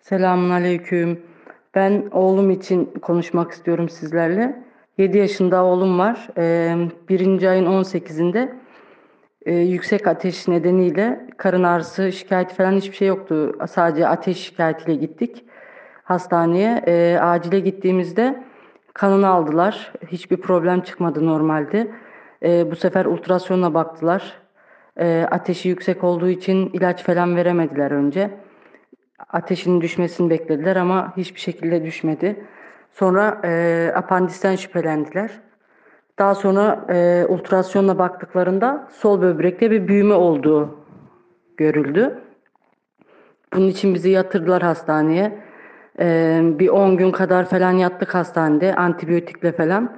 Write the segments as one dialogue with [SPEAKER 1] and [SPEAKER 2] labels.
[SPEAKER 1] Selamun aleyküm. Ben oğlum için konuşmak istiyorum sizlerle. 7 yaşında oğlum var. Ee, birinci ayın 18'inde e, yüksek ateş nedeniyle karın ağrısı, şikayeti falan hiçbir şey yoktu. Sadece ateş şikayetiyle gittik hastaneye. Ee, acile gittiğimizde kanını aldılar. Hiçbir problem çıkmadı normalde. Ee, bu sefer ultrasyonla baktılar. Ateşi yüksek olduğu için ilaç falan veremediler önce ateşinin düşmesini beklediler ama hiçbir şekilde düşmedi. Sonra e, apandisten şüphelendiler. Daha sonra e, ultrasyonla baktıklarında sol böbrekte bir büyüme olduğu görüldü. Bunun için bizi yatırdılar hastaneye. E, bir 10 gün kadar falan yattık hastanede antibiyotikle falan.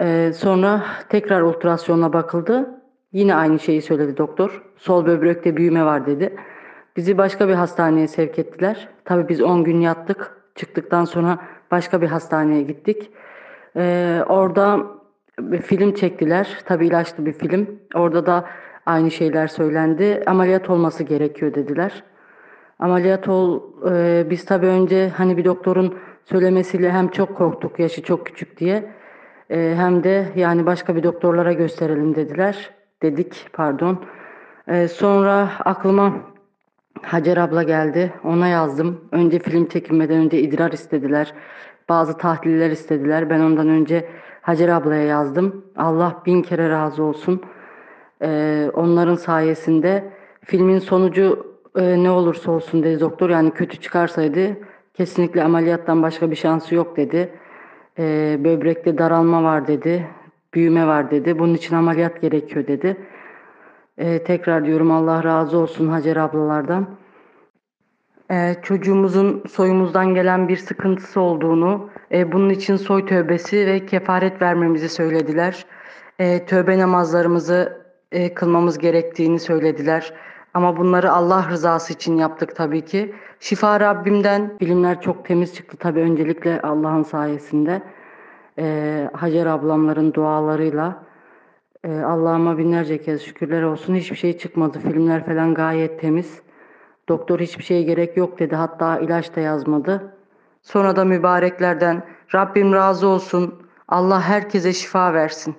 [SPEAKER 1] E, sonra tekrar ultrasyonla bakıldı. Yine aynı şeyi söyledi doktor. Sol böbrekte büyüme var dedi. Bizi başka bir hastaneye sevk ettiler. Tabii biz 10 gün yattık. Çıktıktan sonra başka bir hastaneye gittik. Ee, orada bir film çektiler. Tabii ilaçlı bir film. Orada da aynı şeyler söylendi. Ameliyat olması gerekiyor dediler. Ameliyat ol, e, biz tabii önce hani bir doktorun söylemesiyle hem çok korktuk yaşı çok küçük diye. E, hem de yani başka bir doktorlara gösterelim dediler. Dedik pardon. E, sonra aklıma Hacer abla geldi. Ona yazdım. Önce film çekilmeden önce idrar istediler. Bazı tahliller istediler. Ben ondan önce Hacer ablaya yazdım. Allah bin kere razı olsun. Ee, onların sayesinde filmin sonucu e, ne olursa olsun dedi doktor. Yani kötü çıkarsaydı kesinlikle ameliyattan başka bir şansı yok dedi. Ee, böbrekte daralma var dedi. Büyüme var dedi. Bunun için ameliyat gerekiyor dedi. Ee, tekrar diyorum Allah razı olsun Hacer ablalardan. Ee, çocuğumuzun soyumuzdan gelen bir sıkıntısı olduğunu, e, bunun için soy tövbesi ve kefaret vermemizi söylediler. E, tövbe namazlarımızı e, kılmamız gerektiğini söylediler. Ama bunları Allah rızası için yaptık tabii ki. Şifa Rabbimden. Bilimler çok temiz çıktı tabii öncelikle Allah'ın sayesinde. E, Hacer ablamların dualarıyla. E, Allah'ıma binlerce kez şükürler olsun. Hiçbir şey çıkmadı. Filmler falan gayet temiz. Doktor hiçbir şeye gerek yok dedi. Hatta ilaç da yazmadı. Sonra da mübareklerden Rabbim razı olsun. Allah herkese şifa versin.